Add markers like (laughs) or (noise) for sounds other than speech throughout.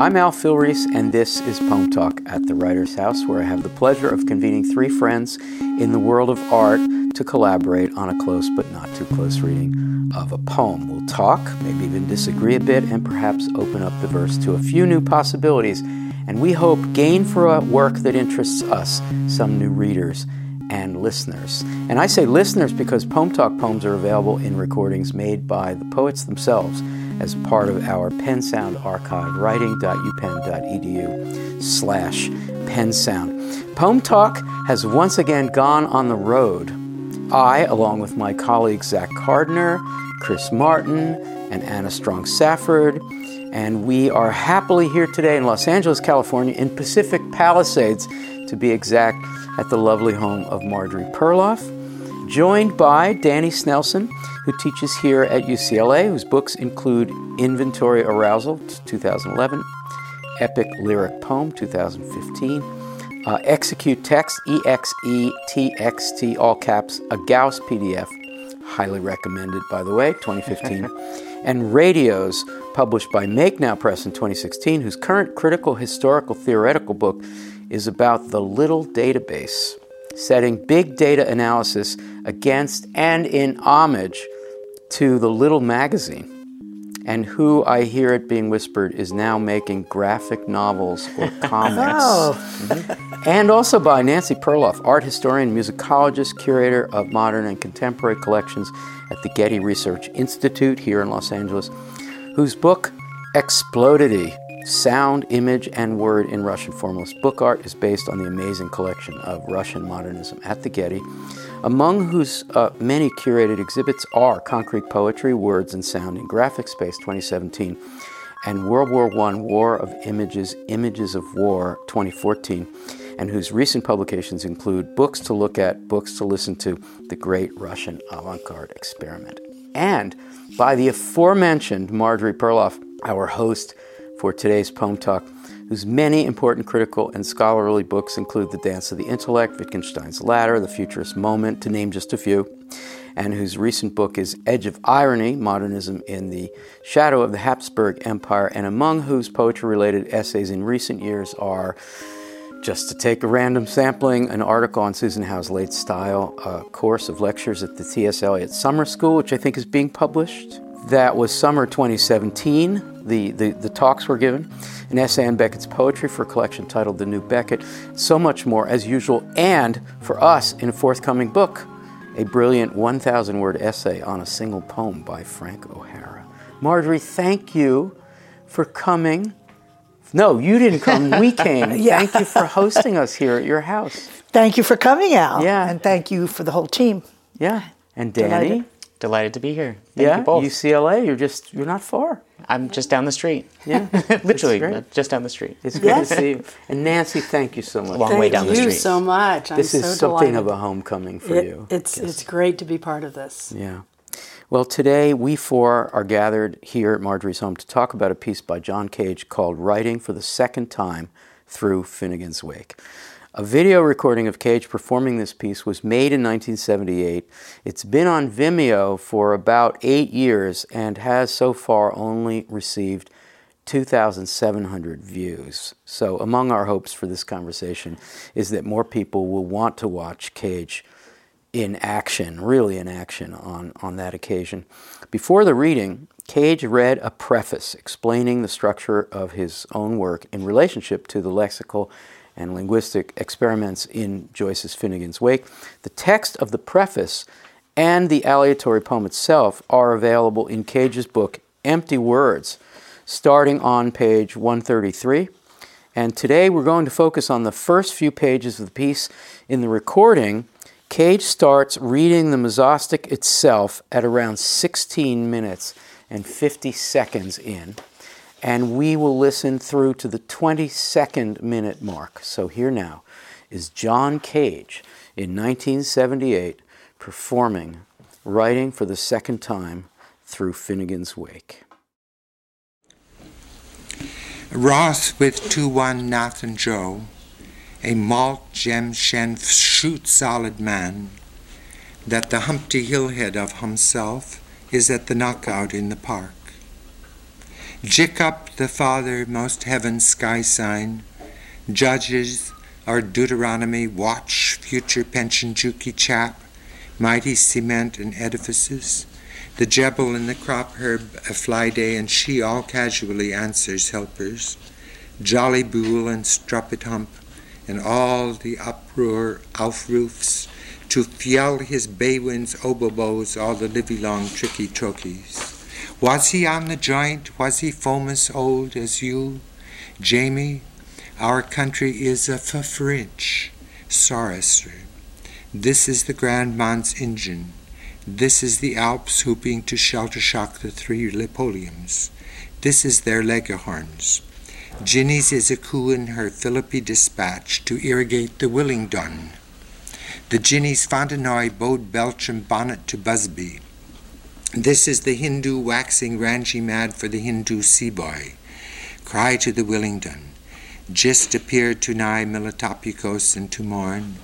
I'm Al Filreis, and this is Poem Talk at the Writer's House, where I have the pleasure of convening three friends in the world of art to collaborate on a close but not too close reading of a poem. We'll talk, maybe even disagree a bit, and perhaps open up the verse to a few new possibilities, and we hope gain for a work that interests us some new readers and listeners. And I say listeners because Poem Talk poems are available in recordings made by the poets themselves as part of our PennSound archive, writing.upenn.edu slash pensound. Poem Talk has once again gone on the road. I, along with my colleagues Zach Carduner, Chris Martin, and Anna Strong Safford, and we are happily here today in Los Angeles, California, in Pacific Palisades, to be exact, at the lovely home of Marjorie Perloff, joined by Danny Snelson, who teaches here at UCLA, whose books include Inventory Arousal, 2011, Epic Lyric Poem, 2015, uh, Execute Text, E X E T X T, all caps, a Gauss PDF, highly recommended, by the way, 2015, (laughs) and Radios, published by Make Now Press in 2016, whose current critical historical theoretical book is about the little database, setting big data analysis against and in homage to the little magazine, and who I hear it being whispered is now making graphic novels or (laughs) comics. oh. mm-hmm. And also by Nancy Perloff, art historian, musicologist, curator of modern and contemporary collections at the Getty Research Institute here in Los Angeles, whose book, Explodity Sound, Image, and Word in Russian Formalist Book Art is based on the amazing collection of Russian modernism at the Getty, among whose uh, many curated exhibits are Concrete Poetry, Words and Sound in Graphic Space 2017, and World War I War of Images, Images of War 2014, and whose recent publications include Books to Look at, Books to Listen to, The Great Russian Avant Garde Experiment. And by the aforementioned Marjorie Perloff, our host for today's Poem Talk, whose many important critical and scholarly books include The Dance of the Intellect, Wittgenstein's Ladder, The Futurist Moment, to name just a few, and whose recent book is Edge of Irony Modernism in the Shadow of the Habsburg Empire, and among whose poetry related essays in recent years are. Just to take a random sampling, an article on Susan Howe's late style a course of lectures at the T.S. Eliot Summer School, which I think is being published. That was summer 2017. The, the, the talks were given. An essay on Beckett's poetry for a collection titled The New Beckett. So much more, as usual. And for us, in a forthcoming book, a brilliant 1,000 word essay on a single poem by Frank O'Hara. Marjorie, thank you for coming no, you didn't come. We (laughs) came. yeah. Thank you for hosting us here at your house. Thank you for coming, Al. Yeah. And thank you for the whole team. Yeah. And Danny. Delighted, Delighted to be here. Thank yeah. You both. UCLA. You're just you're not far. I'm just down the street. Yeah. (laughs) Literally just down the street. It's great yes. to see you. And Nancy, thank you so much. Long thank way down the street. Thank you so much. I'm this is so something delighted. of a homecoming for it, you. It's it's great to be part of this. Yeah. Well, today we four are gathered here at Marjorie's home to talk about a piece by John Cage called Writing for the Second Time Through Finnegans Wake. A video recording of Cage performing this piece was made in 1978. It's been on Vimeo for about eight years and has so far only received 2,700 views. So, among our hopes for this conversation is that more people will want to watch Cage in action, really in action on, on that occasion. Before the reading, Cage read a preface explaining the structure of his own work in relationship to the lexical and linguistic experiments in Joyce's Finnegans Wake. The text of the preface and the aleatory poem itself are available in Cage's book, Empty Words, starting on page 133. And today we're going to focus on the first few pages of the piece in the recording Cage starts reading the Mesostic itself at around 16 minutes and 50 seconds in, and we will listen through to the 22nd minute mark. So here now is John Cage in 1978 performing Writing for the Second Time through Finnegans Wake. Ross with 2 1 Nathan Joe a malt gem shen shoot solid man, that the Humpty Hillhead of himself is at the knockout in the park. Jacob the Father, most heaven sky sign, Judges our Deuteronomy, watch, future pension juki chap, mighty cement and edifices, the jebel and the crop herb a fly day, and she all casually answers helpers, jolly bool and struppet hump, and all the uproar aufroofs, to fjell his bay winds obobos, all the livy long tricky trokies. Was he on the joint? Was he famous old as you? Jamie, our country is a French. Sorry, sir. This is the Grand Man's engine. This is the Alps hooping to shelter shock the three Lepoliums. This is their Leghorns. Ginny's is a coup in her Philippi dispatch to irrigate the Willingdone. The Ginny's Fontenoy bowed Belgium bonnet to Busby. This is the Hindu waxing rangy mad for the Hindu sea boy. Cry to the Willingdone. Gist appeared to nigh Militopicos and to morn.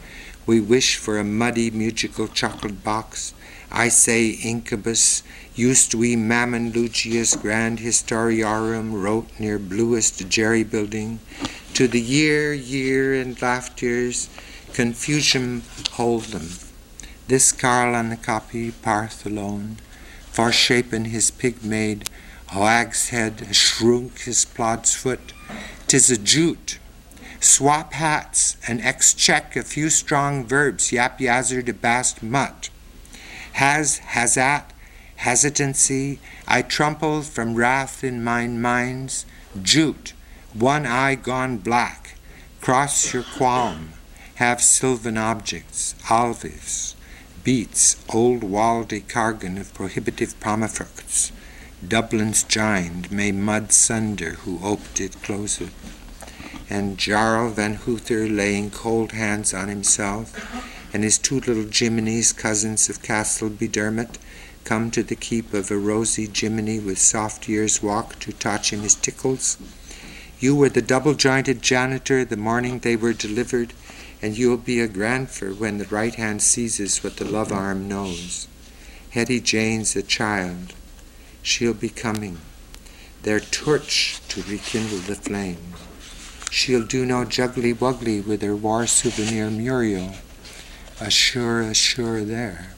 We wish for a muddy musical chocolate box. I say incubus. Used we Mammon Lucius Grand Historiarum wrote near bluest Jerry building. To the year, year, and laughters, confusion hold them. This Carl on the copy, Parth alone, forshapen his pig-made, hag's head, shrunk his plod's foot. Tis a jute. Swap hats, and excheck, a few strong verbs, yap yazard, a bast mutt. Has, has at, hesitancy, I trumple from wrath in mine minds. Jute, one eye gone black, cross your qualm, have sylvan objects, alves, beats, old Waldy Cargan of prohibitive pomifructs. Dublin's giant may mud sunder who oped it closer. And Jarl Van Hoother laying cold hands on himself, and his two little Jiminies, cousins of Castle Bedermot, come to the keep of a rosy Jiminy with soft years walk to touch him his tickles. You were the double jointed janitor the morning they were delivered, and you'll be a grandfer when the right hand seizes what the love arm knows. Hetty Jane's a child. She'll be coming. Their torch to rekindle the flame. She'll do no juggly wuggly with her war souvenir Muriel. Assure, assure there.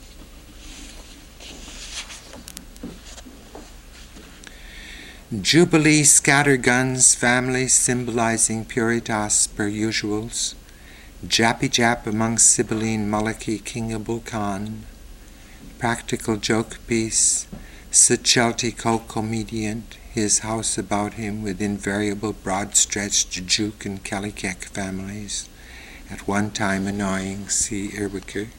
Jubilee scatterguns, family symbolizing puritas per usuals. Jappy Jap among Sibylline Molochi Kingable Khan. Practical joke piece. Sichelti co-comediant, his house about him with invariable broad-stretched Juke and Kallikek families, at one time annoying, see Irwicker.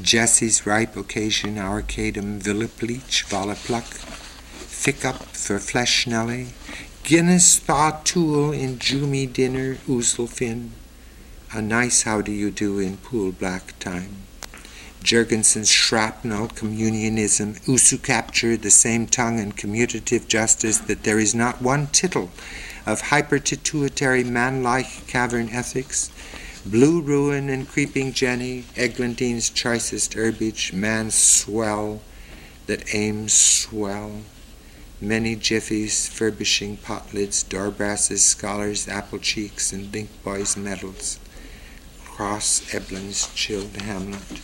Jesse's ripe occasion, Arcadum Villa Bleach, Vala Pluck, Fick up for Flesh Nelly, Guinness Thaw Tool in Jumi Dinner, Ooselfin, a nice how do you do in pool black time. Jurgensen's shrapnel, communionism, Usu capture, the same tongue and commutative justice that there is not one tittle of hypertituitary man-like cavern ethics, blue ruin and creeping Jenny, Eglantine's choicest herbage, man's swell that aims swell, many jiffies, furbishing pot lids, door brasses, scholars, apple cheeks, and link boys' medals, cross Eblin's chilled hamlet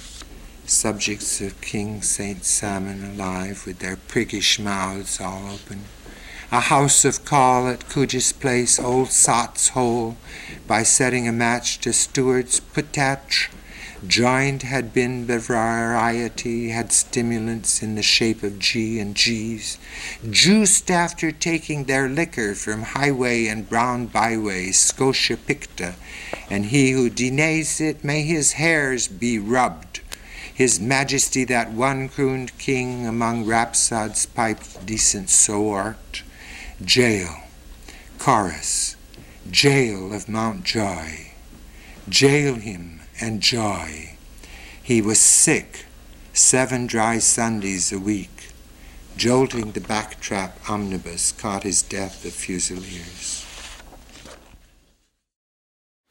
subjects of King Saint Simon alive with their priggish mouths all open. A house of call at Coogis Place, old Sot's hole, by setting a match to Stewart's potatre. Joined had been the variety, had stimulants in the shape of G and G's. Juiced after taking their liquor from highway and brown byway, Scotia Picta, and he who denies it, may his hairs be rubbed. His Majesty that one crooned king among rhapsods piped decent so art. Jail, chorus, jail of Mountjoy. Jail him and joy. He was sick, seven dry Sundays a week. Jolting the backtrap omnibus caught his death of Fusiliers.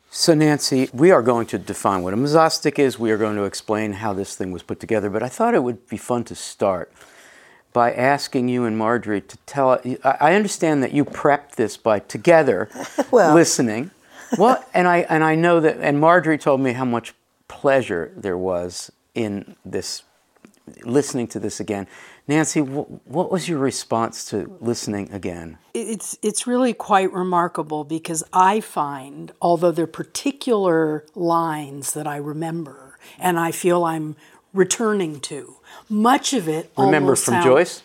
So, Nancy, we are going to define what a mesostic is. We are going to explain how this thing was put together. But I thought it would be fun to start by asking you and Marjorie to tell. I I understand that you prepped this by together (laughs) Well- listening. Well, and I and I know that, and Marjorie told me how much pleasure there was in this listening to this again. Nancy, wh- what was your response to listening again? It's it's really quite remarkable because I find, although there are particular lines that I remember and I feel I'm returning to, much of it Remember from sound- Joyce?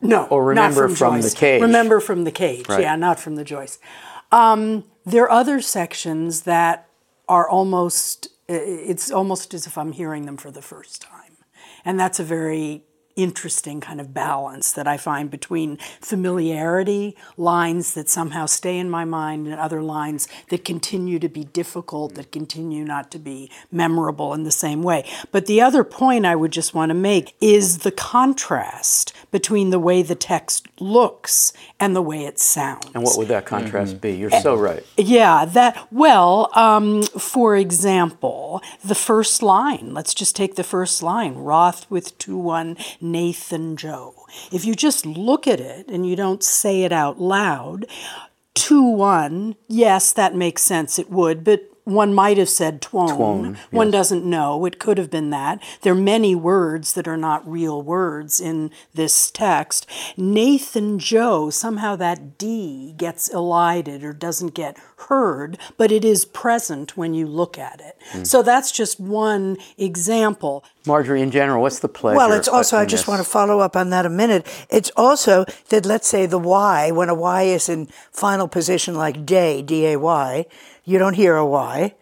No, Or not remember from the cage. Remember from the cage, Right. yeah, not from the Joyce. Um, there are other sections that are almost, it's almost as if I'm hearing them for the first time, and that's a very interesting kind of balance that I find between familiarity, lines that somehow stay in my mind, and other lines that continue to be difficult, that continue not to be memorable in the same way. But the other point I would just want to make is the contrast between the way the text looks and the way it sounds. And what would that contrast be? You're so right. Yeah, that, well, um, for example, the first line, let's just take the first line Roth with 2 1 Nathan Joe. If you just look at it and you don't say it out loud, 2 1, yes, that makes sense, it would, but one might have said twone. Twone, One doesn't know. It could have been that. There are many words that are not real words in this text. Nathan Joe, somehow that D gets elided or doesn't get heard, but it is present when you look at it. Hmm. So that's just one example. Marjorie, in general, what's the pleasure? Well, it's also, I just this? want to follow up on that a minute. It's also that, let's say, the Y, when a Y is in final position like day, D A Y, you don't hear a Y.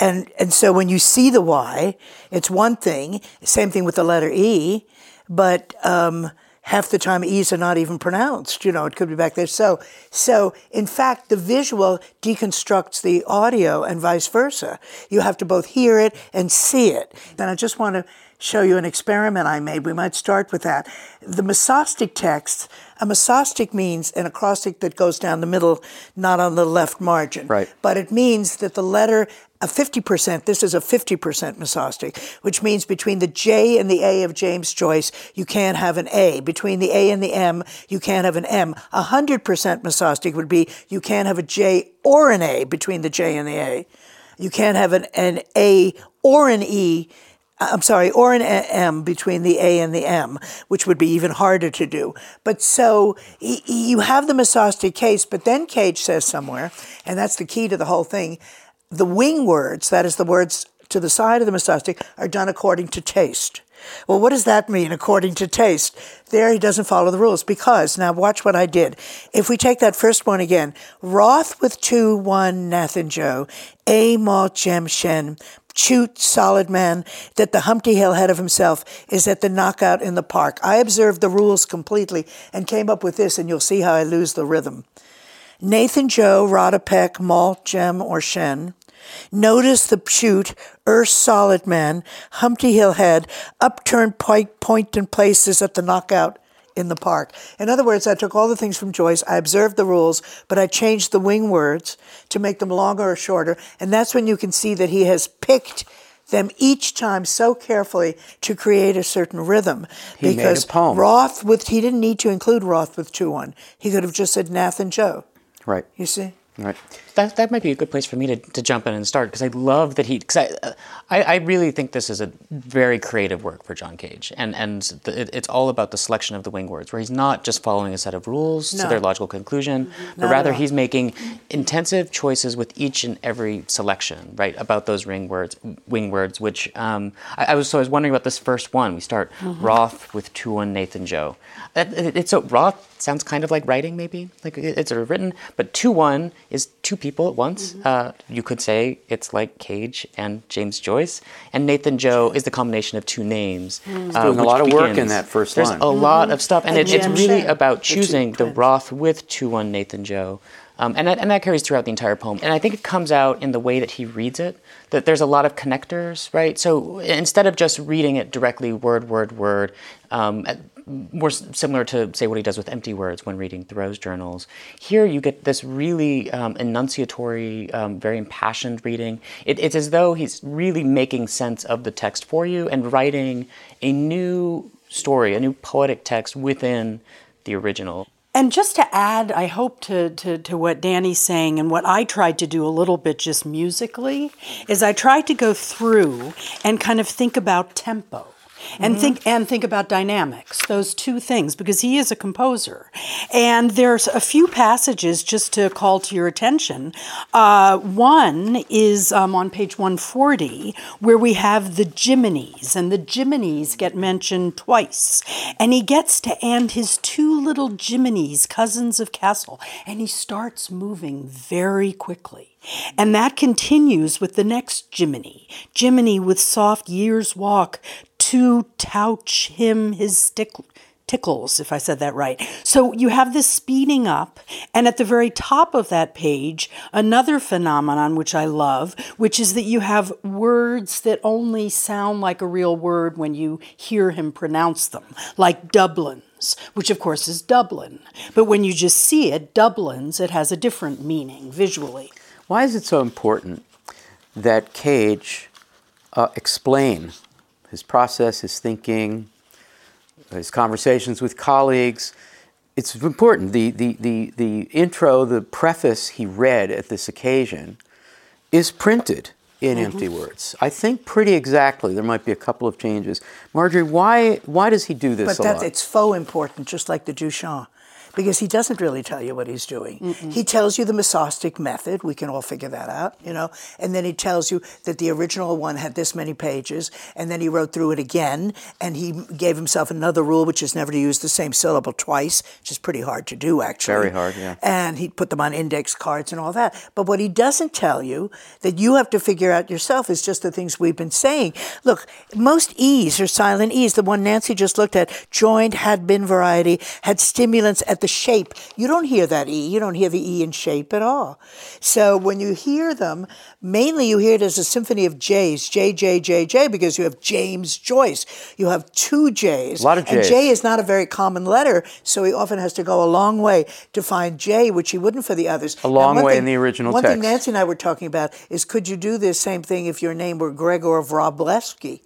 And, and so when you see the Y, it's one thing. Same thing with the letter E, but um, half the time E's are not even pronounced. You know, it could be back there. So, so in fact, the visual deconstructs the audio and vice versa. You have to both hear it and see it. And I just want to show you an experiment I made. We might start with that. The mesostic text, a mesostic means an acrostic that goes down the middle, not on the left margin. Right. But it means that the letter, a 50%, this is a 50% mesostic, which means between the J and the A of James Joyce, you can't have an A. Between the A and the M, you can't have an M. A 100% mesostic would be you can't have a J or an A between the J and the A. You can't have an, an A or an E Uh, I'm sorry, or an M between the A and the M, which would be even harder to do. But so you have the mesostic case, but then Cage says somewhere, and that's the key to the whole thing the wing words, that is the words to the side of the mesostic, are done according to taste. Well, what does that mean, according to taste? There he doesn't follow the rules because, now watch what I did. If we take that first one again, Roth with 2 1 Nathan Joe, A Malt Jem Shen, Chute Solid Man, that the Humpty Hill head of himself is at the knockout in the park. I observed the rules completely and came up with this, and you'll see how I lose the rhythm. Nathan Joe, Rada Peck, Malt, Gem, or Shen. Notice the chute, Ur Solid Man, Humpty Hill Head, upturned point, point and places at the knockout in the park. In other words, I took all the things from Joyce, I observed the rules, but I changed the wing words to make them longer or shorter, and that's when you can see that he has picked them each time so carefully to create a certain rhythm. He because poem. Roth with he didn't need to include Roth with two one. He could have just said Nathan Joe. Right. You see? Right. That, that might be a good place for me to, to jump in and start because I love that he. Because I, I, I really think this is a very creative work for John Cage, and and the, it, it's all about the selection of the wing words, where he's not just following a set of rules to their logical conclusion, but Not at rather he's making intensive choices with each and every selection, right? About those ring words, wing words, which um, I, I was so I was wondering about this first one. We start Roth with two one Nathan Joe. That, it, it's so Roth sounds kind of like writing, maybe like it- it's sort of written, but two one is two people at once. Uh, you could say it's like Cage and James Joyce, and Nathan Joe is the combination of two names. uh, doing a lot of work in that first There's line. a lot of stuff, and And it, it's really about choosing the twins. Roth with two one Nathan Joe. Um, and, that, and that carries throughout the entire poem. And I think it comes out in the way that he reads it, that there's a lot of connectors, right? So instead of just reading it directly, word, word, word, um, more similar to, say, what he does with empty words when reading Thoreau's journals, here you get this really um, enunciatory, um, very impassioned reading. It, it's as though he's really making sense of the text for you and writing a new story, a new poetic text within the original. And just to add, I hope to, to, to what Danny's saying and what I tried to do a little bit just musically, is I tried to go through and kind of think about tempo and think and think about dynamics those two things because he is a composer. And there's a few passages just to call to your attention. Uh, one is um, on page 140 where we have the jiminies and the jiminies get mentioned twice. And he gets to and his two little jiminies cousins of castle and he starts moving very quickly. And that continues with the next Jiminy. Jiminy with soft year's walk to touch him his stick, tickles, if I said that right. So you have this speeding up, and at the very top of that page, another phenomenon which I love, which is that you have words that only sound like a real word when you hear him pronounce them, like Dublin's, which of course is Dublin. But when you just see it, Dublin's, it has a different meaning visually. Why is it so important that Cage uh, explain his process, his thinking, his conversations with colleagues? It's important. The, the, the, the intro, the preface he read at this occasion is printed in mm-hmm. empty words. I think pretty exactly. There might be a couple of changes. Marjorie, why, why does he do this But that's lot? it's faux important, just like the Duchamp, because he doesn't really tell you what he's doing. He tells you the Mesostic method. We can all figure that out, you know. And then he tells you that the original one had this many pages, and then he wrote through it again, and he gave himself another rule, which is never to use the same syllable twice, which is pretty hard to do, actually. Very hard, yeah. And he put them on index cards and all that. But what he doesn't tell you that you have to figure out yourself is just the things we've been saying. Look, most E's are silent E's. The one Nancy just looked at, joined, had been variety, had stimulants at the shape. You don't hear that E. You don't hear the E in shape at all. So when you hear them, mainly you hear it as a symphony of J's, J, J, J, J, because you have James Joyce. You have two J's. A lot of And Js. J is not a very common letter, so he often has to go a long way to find J, which he wouldn't for the others. A long one way in the original text. One thing. Nancy and I were talking about is could you do this same thing if your name were Gregor Wroblewski?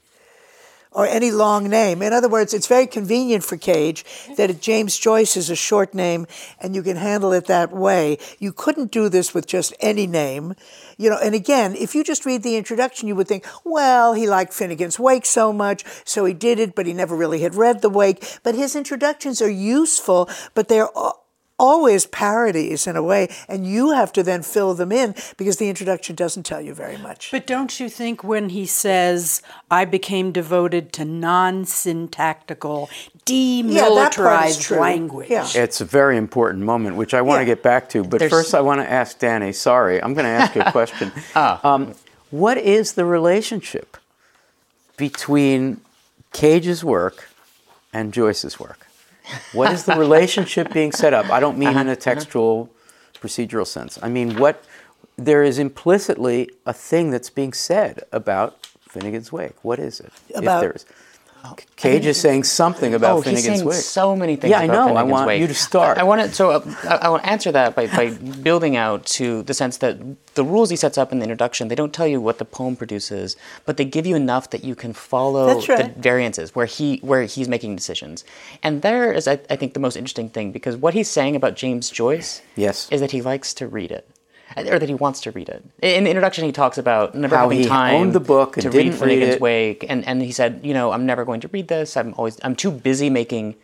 Or any long name. In other words, it's very convenient for Cage that James Joyce is a short name and you can handle it that way. You couldn't do this with just any name. You know, and again, if you just read the introduction, you would think, well, he liked Finnegan's Wake so much, so he did it, but he never really had read the Wake. But his introductions are useful, but they're al- always parodies in a way, and you have to then fill them in because the introduction doesn't tell you very much. But don't you think when he says, I became devoted to non syntactical, that part is demilitarized true. language? Yeah. It's a very important moment, which I want to Yeah. get back to. But There's- first, I want to ask Danny. Sorry, I'm going to ask you a question. (laughs) um, what is the relationship between Cage's work and Joyce's work? What is the (laughs) relationship being set up? I don't mean in a uh-huh, uh-huh. textual, procedural sense. I mean, what there is implicitly a thing that's being said about Finnegan's Wake. What is it? About- if there is. Cage is saying something about oh, he's Finnegan's saying Wake. so many things. Yeah, I about know. I want Wake. you to start. I, I want to. So uh, I, I want to answer that by, by building out to the sense that the rules he sets up in the introduction they don't tell you what the poem produces, but they give you enough that you can follow That's the variances where he where he's making decisions. And there is, I, I think, the most interesting thing because what he's saying about James Joyce Yes. is that he likes to read it. Or that he wants to read it. In the introduction, he talks about never How having he time owned the book to read read Finnegan's it. Wake, and and he said, you know, I'm never going to read this. I'm always I'm too busy making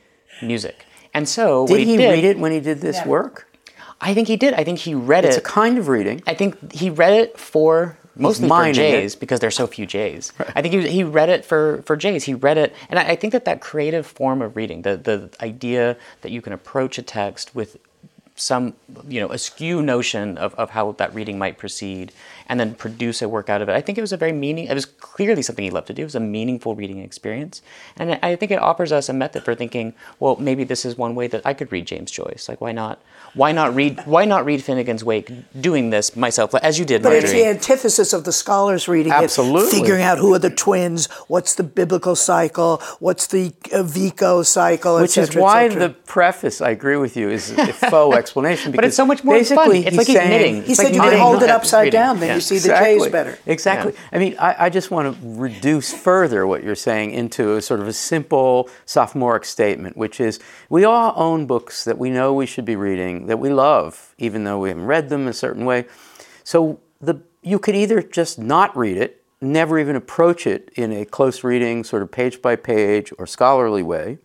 music. And so what Did he did, read it when he did this work? I think he did. I think he read it It's a kind of reading. I think he read it for mostly for mining it. J's because there's so few J's. I think he, he read it for, for J's. He read it, and I, I think that that creative form of reading, the the idea that you can approach a text with some you know askew notion of, of how that reading might proceed and then produce a work out of it i think it was a very meaning it was clearly something he loved to do it was a meaningful reading experience and I- i think it offers us a method for thinking well maybe this is one way that i could read james joyce like why not why not read why not read finnegan's wake doing this myself as you did But it's the antithesis of the scholars reading Absolutely. it, figuring out who are the twins, what's the biblical cycle, what's the uh, Vico cycle, et Which is cetera, et why the preface, I agree with you, is a faux (laughs) explanation. But it's so much more fun. basically It's he's like he's saying- knitting. He It's said like you can hold it upside reading. down, Yeah. You see the exactly. J's better. Exactly. I mean, I, I just want to reduce further what you're saying into a sort of a simple sophomoric statement, which is we all own books that we know we should be reading, that we love, even though we haven't read them a certain way. So the you could either just not read it, never even approach it in a close reading, sort of page by page or scholarly way,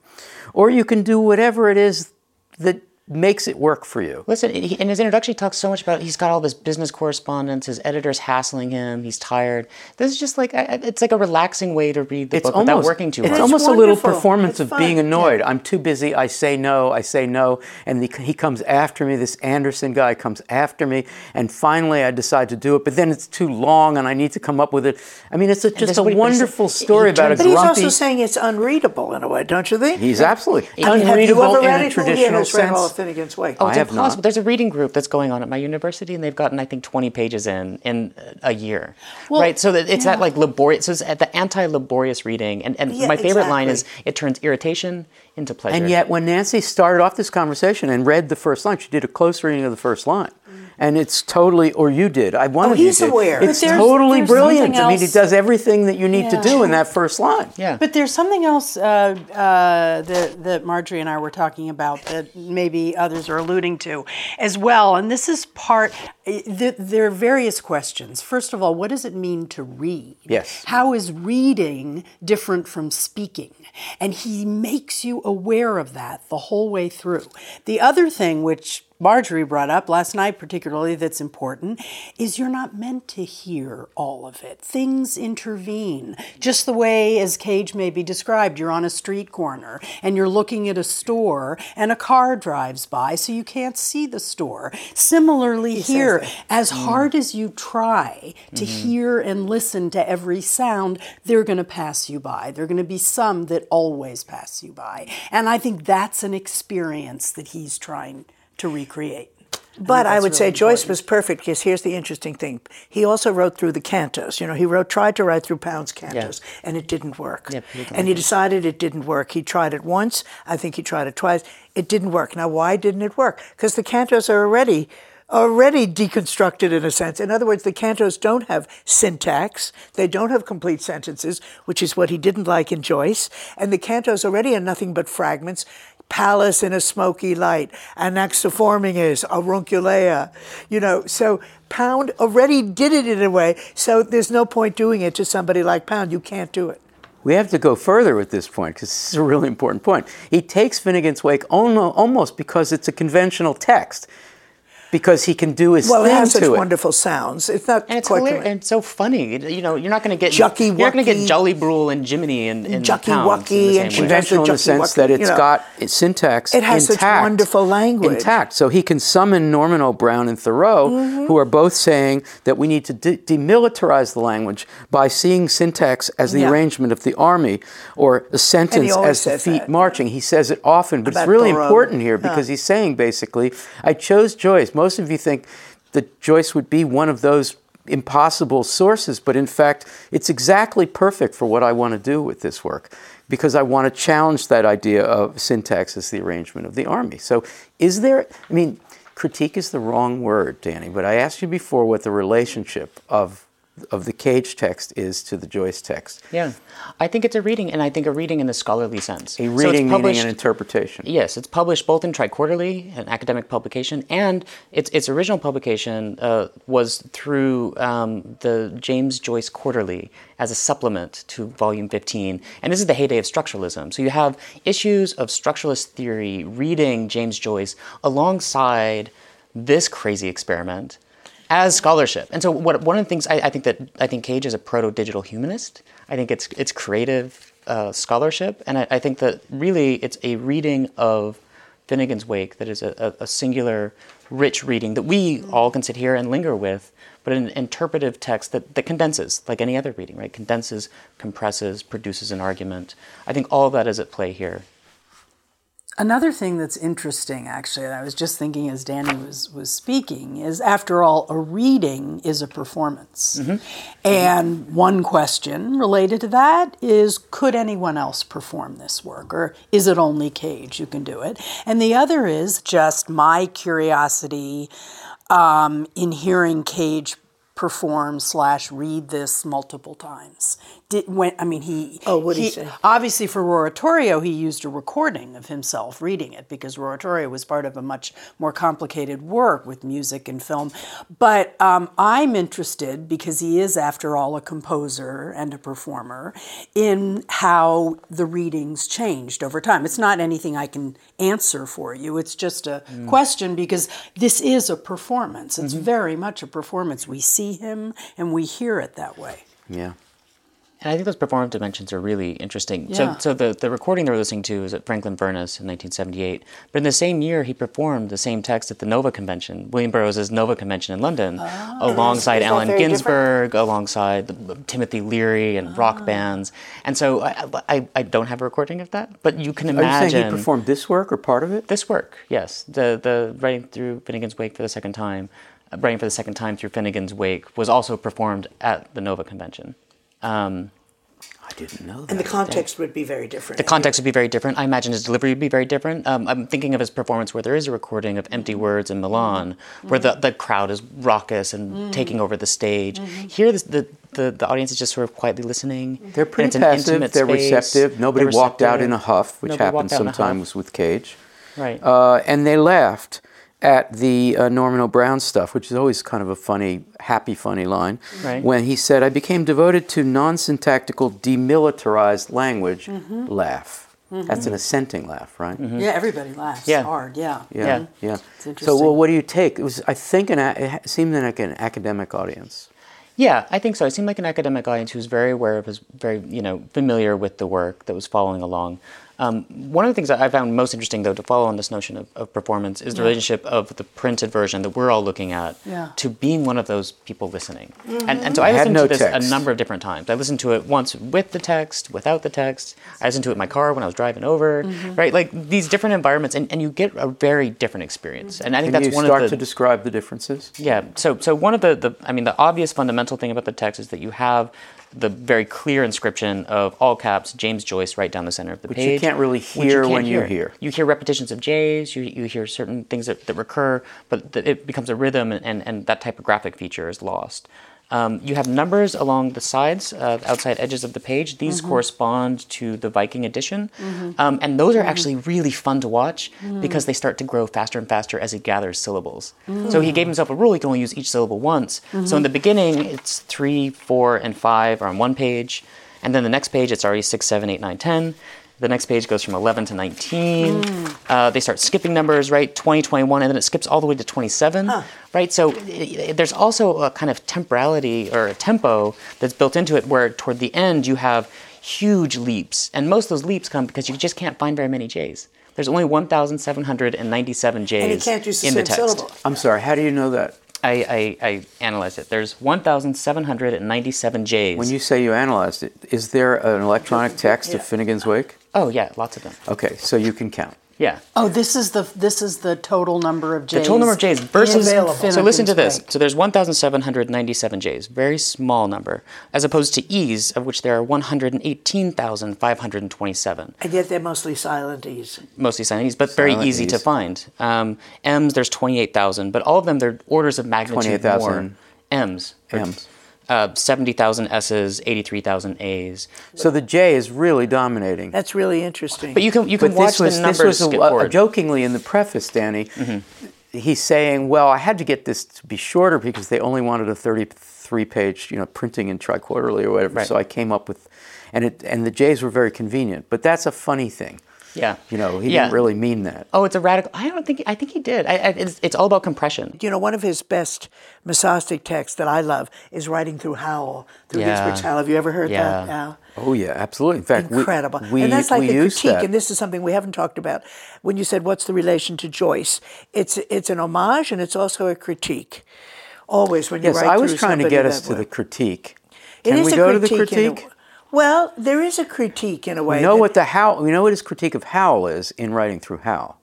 or you can do whatever it is that makes it work for you. Listen, in his introduction, he talks so much about he's got all this business correspondence. His editor's hassling him. He's tired. This is just like I- I- it's like a relaxing way to read the it's book almost without working too it's hard. almost a little performance It's of being fun. annoyed. I'm too busy. I say no. I say no, and the, he comes after me. This Anderson guy comes after me, and finally I decide to do it. But then it's too long, and I need to come up with it. I mean, it's a, just a what he- but wonderful he story about a But he's also saying it's unreadable in a way, don't you think? He's absolutely I mean, unreadable in a it? Who here traditional has read all. Finnegan's Wake? Oh, I it's have impossible. not. There's a reading group that's going on at my university, and they've gotten, I think, 20 pages in in a year. right? So that it's that like laborious. So it's at the anti-laborious reading, and, and Yeah, my favorite line is it turns irritation into pleasure. And yet, when Nancy started off this conversation and read the first line, she did a close reading of the first line. And it's totally, or you did. I one Oh, of you he's did. aware. It's there's- totally there's brilliant. I mean, he does everything that you need to do in that first line. yeah. But there's something else uh, uh, that, that Marjorie and I were talking about that maybe others are alluding to as well. And this is part, th- Eh, there are various questions. First of all, what does it mean to read? Yes. How is reading different from speaking? And he makes you aware of that the whole way through. The other thing, which Marjorie brought up last night, particularly, that's important, is you're not meant to hear all of it. Things intervene. Just the way, as Cage may be described, you're on a street corner and you're looking at a store and a car drives by, so you can't see the store. Similarly, here, as mm. hard as you try to mm-hmm. hear and listen to every sound, they're going to pass you by. There are going to be some that always pass you by. And I think that's an experience that he's trying to recreate. But I that's would say really Joyce was perfect because here's the interesting thing. He also wrote through the cantos. You know, he wrote tried to write through Pound's cantos, and it didn't work. Yeah, he didn't and he decided it didn't work. He tried it once. I think he tried it twice. It didn't work. Now, why didn't it work? Because the cantos are already already deconstructed in a sense. In other words, the cantos don't have syntax. They don't have complete sentences, which is what he didn't like in Joyce. And the cantos already are nothing but fragments. Palace in a smoky light, anaxiforminges, avunculata, you know. So Pound already did it in a way. So there's no point doing it to somebody like Pound. You can't do it. We have to go further with this point because this is a really important point. He takes Finnegan's Wake almost because it's a conventional text, because he can do his Well, it thing has such it. wonderful sounds. It's not and it's quite hilarious, and so funny. You know, you're not going to get Jucky You're not going to Wucky. get Jolly Brule and Jiminy and, and Jucky Wucky and. Conventional conventional in the sense that it's you know. got its syntax It has such wonderful language. intact. So he can summon Norman O. Brown and Thoreau, Mm-hmm. who are both saying that we need to de- demilitarize the language by seeing syntax as the Yeah. arrangement of the army, or a sentence as the feet that. marching. He says it often, but About it's really Thoreau. important here because he's saying basically, I chose Joyce. Most of you think that Joyce would be one of those impossible sources, but in fact, it's exactly perfect for what I want to do with this work because I want to challenge that idea of syntax as the arrangement of the army. So, is there, I mean, critique is the wrong word, Danny, but I asked you before what the relationship of of the Cage text is to the Joyce text. Yeah, I think it's a reading, and I think a reading in the scholarly sense. A So reading meaning an interpretation. Yes, it's published both in Triquarterly, an academic publication, and its its original publication uh, was through um, the James Joyce Quarterly as a supplement to Volume 15. And this is the heyday of structuralism. So you have issues of structuralist theory reading James Joyce alongside this crazy experiment as scholarship. And so what, one of the things I, I think that I think Cage is a proto-digital humanist. I think it's it's creative uh, scholarship, and I, I think that really it's a reading of Finnegan's Wake that is a, a, a singular, rich reading that we all can sit here and linger with, but an interpretive text that, that condenses, like any other reading, right? Condenses, compresses, produces an argument. I think all of that is at play here. Another thing that's interesting, actually, and I was just thinking as Danny was, was speaking, is after all, a reading is a performance. And one question related to that is could anyone else perform this work? Or is it only Cage who can do it? And the other is just my curiosity um, in hearing Cage perform slash read this multiple times. Did when I mean he Oh, what'd he say? obviously for Roaratorio he used a recording of himself reading it because Roaratorio was part of a much more complicated work with music and film. But um, I'm interested because he is after all a composer and a performer in how the readings changed over time. It's not anything I can answer for you. It's just a question because this is a performance. It's very much a performance. We see him and we hear it that way. Yeah. And I think those performative dimensions are really interesting. Yeah. So, so the, the recording they were listening to is at Franklin Furnace in 1978. But in the same year, he performed the same text at the Nova Convention, William Burroughs' Nova Convention in London, ah. alongside Is that Allen very Ginsberg, alongside the, Timothy Leary and ah. rock bands. And so I, I, I don't have a recording of that, but you can imagine. Are you saying he performed this work or part of it? this work. Yes, the the writing through Finnegan's Wake for the second time, writing for the second time through Finnegan's Wake was also performed at the Nova Convention. Um, I didn't know that. And the context would be very different. the context would be very different. I imagine his delivery would be very different. Um, I'm thinking of his performance where there is a recording of Empty Words in Milan, where the, the crowd is raucous and taking over the stage. Here, this, the, the the audience is just sort of quietly listening. They're pretty it's an passive. intimate They're space. receptive. Nobody They're walked out in a huff, which Nobody happens walked out in a huff. sometimes with Cage. Right. Uh, and they laughed at the uh, Norman O. Brown stuff, which is always kind of a funny, happy, funny line. Right. When he said, I became devoted to non syntactical, demilitarized language, Mm-hmm. laugh. That's an assenting laugh, right? Yeah, everybody laughs Yeah. hard. Yeah. Yeah, Yeah. yeah. So, interesting. well, what do you take? It was, I think, an, it seemed like an academic audience. Yeah, I think so. It seemed like an academic audience who was very aware of, was very, you know, familiar with the work that was following along. Um, one of the things that I found most interesting, though, to follow on this notion of, of performance is the relationship of the printed version that we're all looking at Yeah. to being one of those people listening. And, and so I Had listened no to this text. a number of different times. I listened to it once with the text, without the text. I listened to it in my car when I was driving over, right? Like these different environments, and, and you get a very different experience. And I think Can that's one of the you start to describe the differences? yeah. So so one of the, the I mean the obvious fundamental thing about the text is that you have the very clear inscription of all caps James Joyce right down the center of the page. Which you can't really you hear can't when you hear. You hear repetitions of J's. You, you hear certain things that, that recur, but that it becomes a rhythm, and, and, and that typographic feature is lost. Um, you have numbers along the sides, uh, outside edges of the page. These Mm-hmm. correspond to the Viking edition, um, and those are actually really fun to watch because they start to grow faster and faster as he gathers syllables. So he gave himself a rule: he can only use each syllable once. So in the beginning, it's three, four, and five are on one page, and then the next page it's already six, seven, eight, nine, ten. The next page goes from 11 to 19. Uh, they start skipping numbers, right? 20, 21, and then it skips all the way to 27, right? So i- i- there's also a kind of temporality or a tempo that's built into it where toward the end you have huge leaps. And most of those leaps come because you just can't find very many J's. There's only 1,797 J's And he can't use the in same the text. syllable. I'm sorry, how do you know that? I, I, I analyzed it. There's 1,797 J's. When you say you analyzed it, is there an electronic text of Finnegan's Wake? Oh, yeah, lots of them. Okay, so you can count. Yeah. Oh, this is the this is the total number of J's. The total number of J's versus. available. So listen to this. So there's 1,797 J's, very small number, as opposed to E's, of which there are 118,527, And yet they're mostly silent E's. mostly silent E's, but very Silent easy to find. Um, M's, there's 28,000, but all of them, they're orders of magnitude 28,000 more. M's. M's. Uh, 70,000 S's, 83,000 A's. So the J is really dominating. That's really interesting. But you can you can but watch this was, the this numbers was a, a- jokingly in the preface, Danny. He's saying, "Well, I had to get this to be shorter because they only wanted a 33-page, you know, printing in triquarterly or whatever. Right. So I came up with, and it and the J's were very convenient. But that's a funny thing. Yeah. You know, he Yeah. didn't really mean that. Oh, it's a radical. I don't think. I think he did. I, I, it's, it's all about compression. you know, one of his best Mesostic texts that I love is writing through Howl, through Yeah. Ginsberg's Howl. Have you ever heard Yeah. that? Yeah. Oh yeah, absolutely. In fact, Incredible. We, and that's like we a critique, that. and this is something we haven't talked about. When you said, what's the relation to Joyce? It's, it's an homage and it's also a critique. Always when you yes, write I was trying to get us that to the critique. Can is we a go to the critique in a- critique? Well, there is a critique in a way. We know what the Howl. We know what his critique of Howl is in writing through Howl.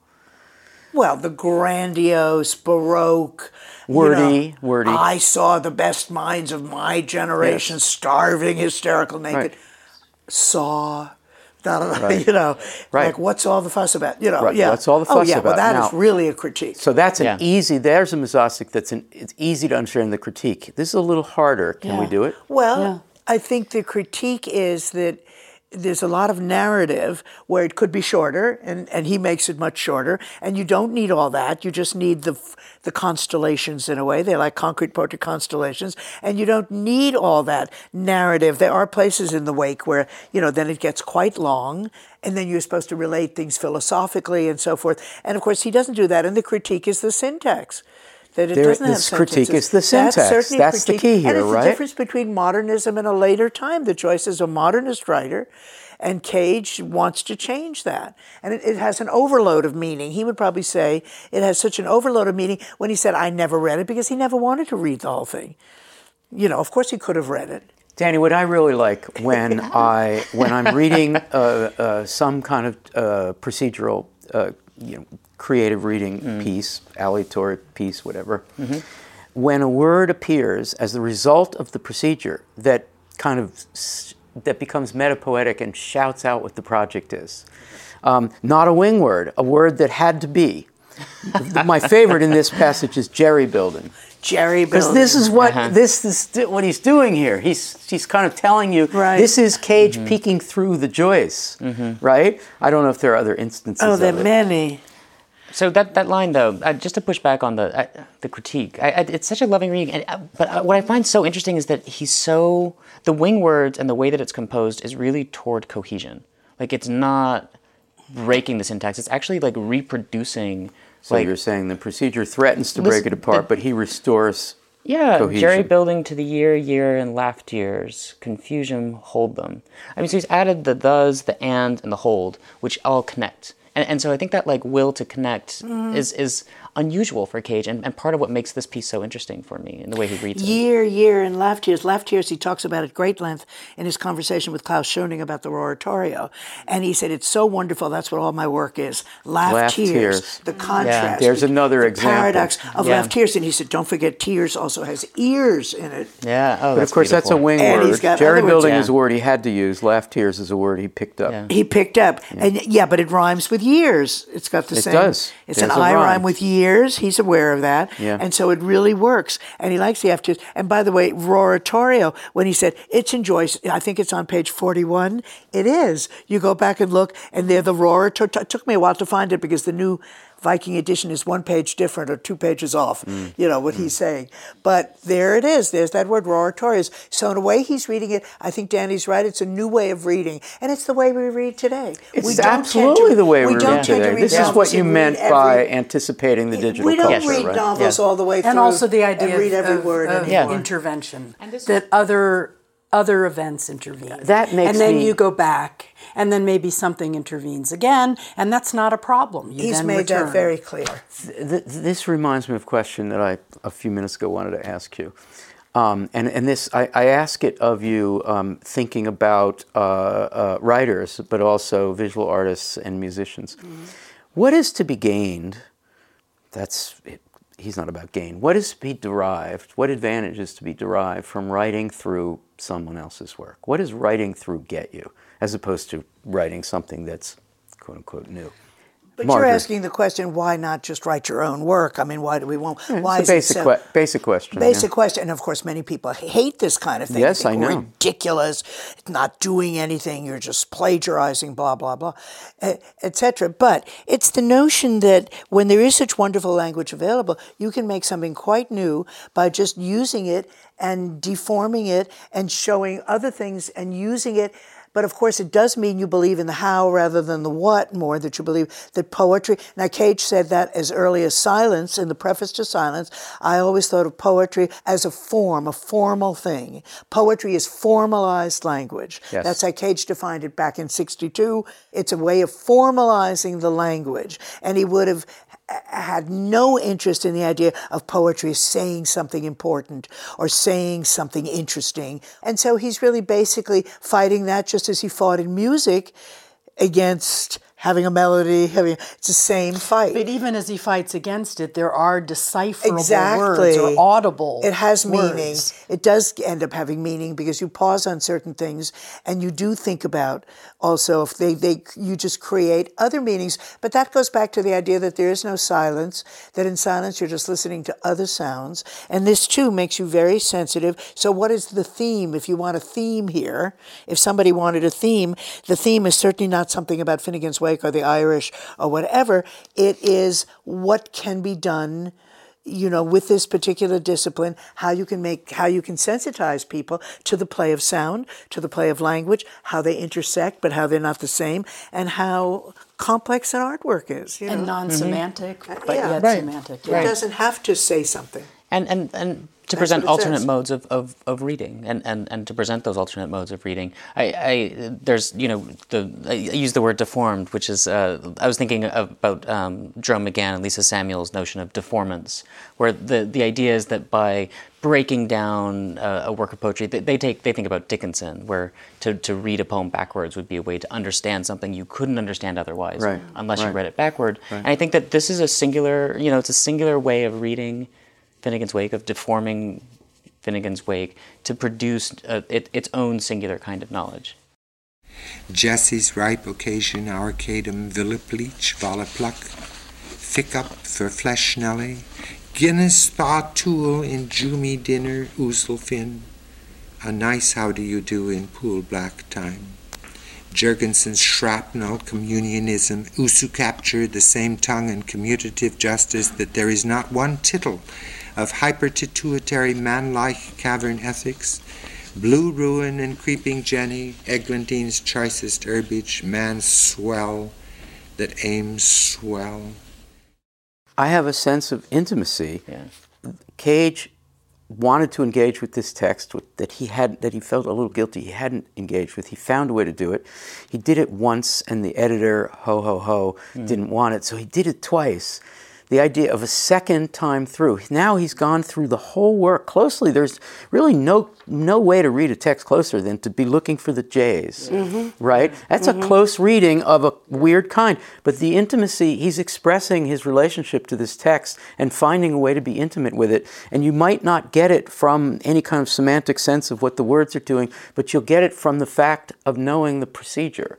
Well, the grandiose, baroque, you Wordy, know, wordy. I saw the best minds of my generation Yes. starving, hysterical, naked. Right. Saw. Da, da, da, (laughs) Right. You know, Right. like what's all the fuss about? You know, Right, yeah. what's all the oh, fuss yeah, about? Well, that is Now- really a critique. So that's an Yeah. easy. There's a Mesostic that's an. It's easy to understand the critique. This is a little harder. Can we do it? Well, Yeah. I think the critique is that there's a lot of narrative where it could be shorter, and, and he makes it much shorter, and you don't need all that. You just need the the constellations in a way. They're like concrete portrait constellations, and you don't need all that narrative. There are places in the wake where you know then it gets quite long, and then you're supposed to relate things philosophically and so forth. And of course, he doesn't do that. And the critique is the syntax. That it There- doesn't have this critique sentences. is the syntax. certainly That's the key And it's right? the difference between modernism and a later time. The choice is a modernist writer, and Cage wants to change that. And it, it has an overload of meaning. He would probably say it has such an overload of meaning when he said, I never read it, because he never wanted to read the whole thing. You know, of course he could have read it. Danny, what I really like (laughs) when I when I'm reading uh, uh, some kind of uh, procedural, uh, you know, creative reading mm. piece, aleatory piece, whatever, mm-hmm. when a word appears as the result of the procedure that kind of that becomes metapoetic and shouts out what the project is, um, not a wing word, a word that had to be. My favorite in this passage is jerry building. Jerry Because building. Uh-huh. this is what this is what he's doing here. He's he's kind of telling you Right. this is Cage mm-hmm. peeking through the Joyce, mm-hmm. right? I don't know if there are other instances. Oh, there are many. So that, that line though, uh, just to push back on the uh, the critique, I, I, it's such a loving reading. And, uh, but uh, what I find so interesting is that he's so the wing words and the way that it's composed is really toward cohesion. Like it's not breaking the syntax; it's actually like reproducing. So like you're saying the procedure threatens to break it apart, the- but he restores. Yeah, cohesion. Jerry building to the year, year, and laughed years. Confusion, hold them. I mean, so he's added the thes, the and, and the hold, which all connect. And, and so I think that like will to connect mm. is is unusual for Cage, and, and part of what makes this piece so interesting for me in the way he reads it. Year, year, and laugh tears. Laugh tears, he talks about at great length in his conversation with Klaus Schoening about the oratorio. And he said, It's so wonderful. That's what all my work is. Laugh, Laugh tears, tears. The contrast. There's the- another the example. paradox of Yeah. laugh tears. And he said, Don't forget, tears also has ears in it. Yeah. Oh, But that's of course, that's a wing And he's word. got Jerry words, building yeah. is a word he had to use. Laugh tears is a word he picked up. Yeah. He picked up. And yeah, but it rhymes with years. It's got the It same. does. It's There's an a I rhyme rhyme. with years. He's aware of that. Yeah. And so it really works. And he likes the F tears. And by the way, Roaratorio, when he said it's in Joyce, I think it's on page 41. It is. You go back and look, and they're the Roaratorio. It took me a while to find it because the new Viking edition is one page different or two pages off, Mm. you know, what he's saying. But there it is. There's that word, Roratorius. So in a way he's reading it, I think Danny's right. It's a new way of reading. And it's the way we read today. It's we absolutely to- the way we, we don't read today. read This is what you meant read by anticipating the digital we don't culture, read right? novels Yeah. all the way through. and also the idea and read of, every of- word of anymore. intervention that other other events intervene That makes and then me- you go back and then maybe something intervenes again and that's not a problem you He's then made return. that very clear. Th- this reminds me of a question that I a few minutes ago wanted to ask you, um, and and this I, I ask it of you um, thinking about uh, uh, writers, but also visual artists and musicians. What is to be gained? That's it, he's not about gain. What is to be derived? What advantage is to be derived from writing through someone else's work? What does writing through get you, as opposed to writing something that's quote unquote new? But Margaret. you're asking the question, why not just write your own work? I mean, why do we want? Hmm, why it's a is basic it so, que- basic question. Basic yeah. question, and of course, many people hate this kind of thing. Yes, I know. Ridiculous, not doing anything. You're just plagiarizing, blah blah blah, etc. But it's the notion that when there is such wonderful language available, you can make something quite new by just using it and deforming it and showing other things and using it. But of course, it does mean you believe in the how rather than the what more, that you believe that poetry. Now, Cage said that as early as Silence, in the preface to Silence. I always thought of poetry as a form, a formal thing. Poetry is formalized language. Yes. That's how Cage defined it back in 62. It's a way of formalizing the language. And he would have had no interest in the idea of poetry saying something important or saying something interesting. And so he's really basically fighting that just as he fought in music against having a melody, having it's the same fight. But even as he fights against it, there are decipherable exactly. words or audible. It has words. meaning. It does end up having meaning because you pause on certain things and you do think about also if they, they you just create other meanings. But that goes back to the idea that there is no silence, that in silence you're just listening to other sounds. And this too makes you very sensitive. So what is the theme? If you want a theme here, if somebody wanted a theme, the theme is certainly not something about Finnegan's Wake or the Irish or whatever. It is what can be done you know with this particular discipline how you can make how you can sensitize people to the play of sound to the play of language how they intersect but how they're not the same and how complex an artwork is you know? and non-semantic, mm-hmm. but yeah. yet Right. semantic. it doesn't have to say something and and and to That's present alternate says. modes of, of, of reading and, and, and to present those alternate modes of reading. I, I there's you know the I use the word deformed which is uh, I was thinking about um, Jerome McGann and Lisa Samuels' notion of deformance where the, the idea is that by breaking down uh, a work of poetry they, they take they think about Dickinson where to, to read a poem backwards would be a way to understand something you couldn't understand otherwise Right, unless you read it backward and I think that this is a singular you know it's a singular way of reading Finnegan's Wake of deforming Finnegan's Wake to produce it, its own singular kind of knowledge. Jesse's ripe occasion, Arcadum, Villa Bleach, Vala Pluck, Thick up for Flesh Nelly, Guinness Thaw Tool in Jumi Dinner, oozle fin, A Nice How Do You Do in Pool Black Time. Jurgensen's shrapnel, communionism, Usu capture, the same tongue and commutative justice that there is not one tittle of hypertituitary man-like cavern ethics, Blue Ruin and Creeping Jenny, Eglantine's choicest herbage, man's swell that aims swell. I have a sense of intimacy. Yeah. Cage wanted to engage with this text that he had that he felt a little guilty he hadn't engaged with. He found a way to do it. He did it once, and the editor, ho ho ho, hmm. didn't want it, so he did it twice. The idea of a second time through. Now he's gone through the whole work closely. There's really no no way to read a text closer than to be looking for the J's, mm-hmm. right? That's a mm-hmm. close reading of a weird kind. But the intimacy, he's expressing his relationship to this text and finding a way to be intimate with it. And you might not get it from any kind of semantic sense of what the words are doing, but you'll get it from the fact of knowing the procedure.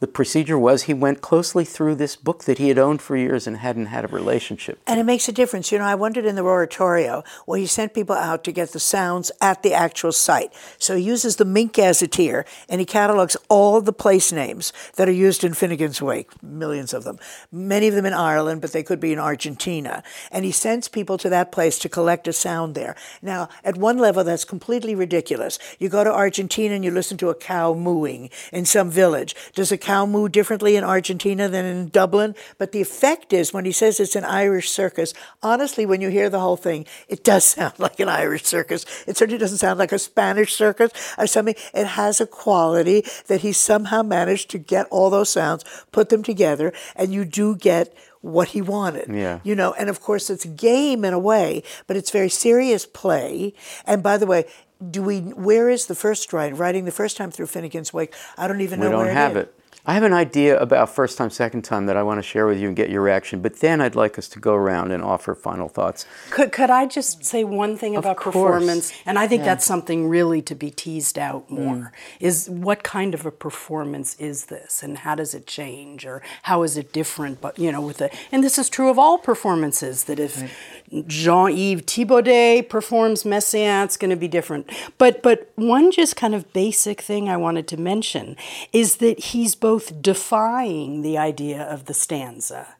The procedure was he went closely through this book that he had owned for years and hadn't had a relationship. And it makes a difference. You know, I wondered in the oratorio where he sent people out to get the sounds at the actual site. So he uses the Mink Gazetteer and he catalogs all the place names that are used in Finnegan's Wake, millions of them. Many of them in Ireland, but they could be in Argentina. And he sends people to that place to collect a sound there. Now, at one level, that's completely ridiculous. You go to Argentina and you listen to a cow mooing in some village. Does a cow moo differently in Argentina than in Dublin? But the effect is when he says it's an Irish circus, honestly, when you hear the whole thing, it does (laughs) sound like an Irish circus. It certainly doesn't sound like a Spanish circus or something. It has a quality that he somehow managed to get all those sounds, put them together, and you do get what he wanted. Yeah. You know, and of course it's a game in a way, but it's very serious play. And by the way, do we where is the first writing? Writing the first time through Finnegan's Wake. I don't even We know don't where have is. it. I have an idea about first time, second time that I want to share with you and get your reaction, but then I'd like us to go around and offer final thoughts. Could, could I just say one thing about course. performance? And I think that's something really to be teased out mm. more. Is what kind of a performance is this, and how does it change, or how is it different? But you know, with the and this is true of all performances. That if Jean-Yves Thibaudet performs Messiaen, it's going to be different. But but one just kind of basic thing I wanted to mention is that he's both defying the idea of the stanza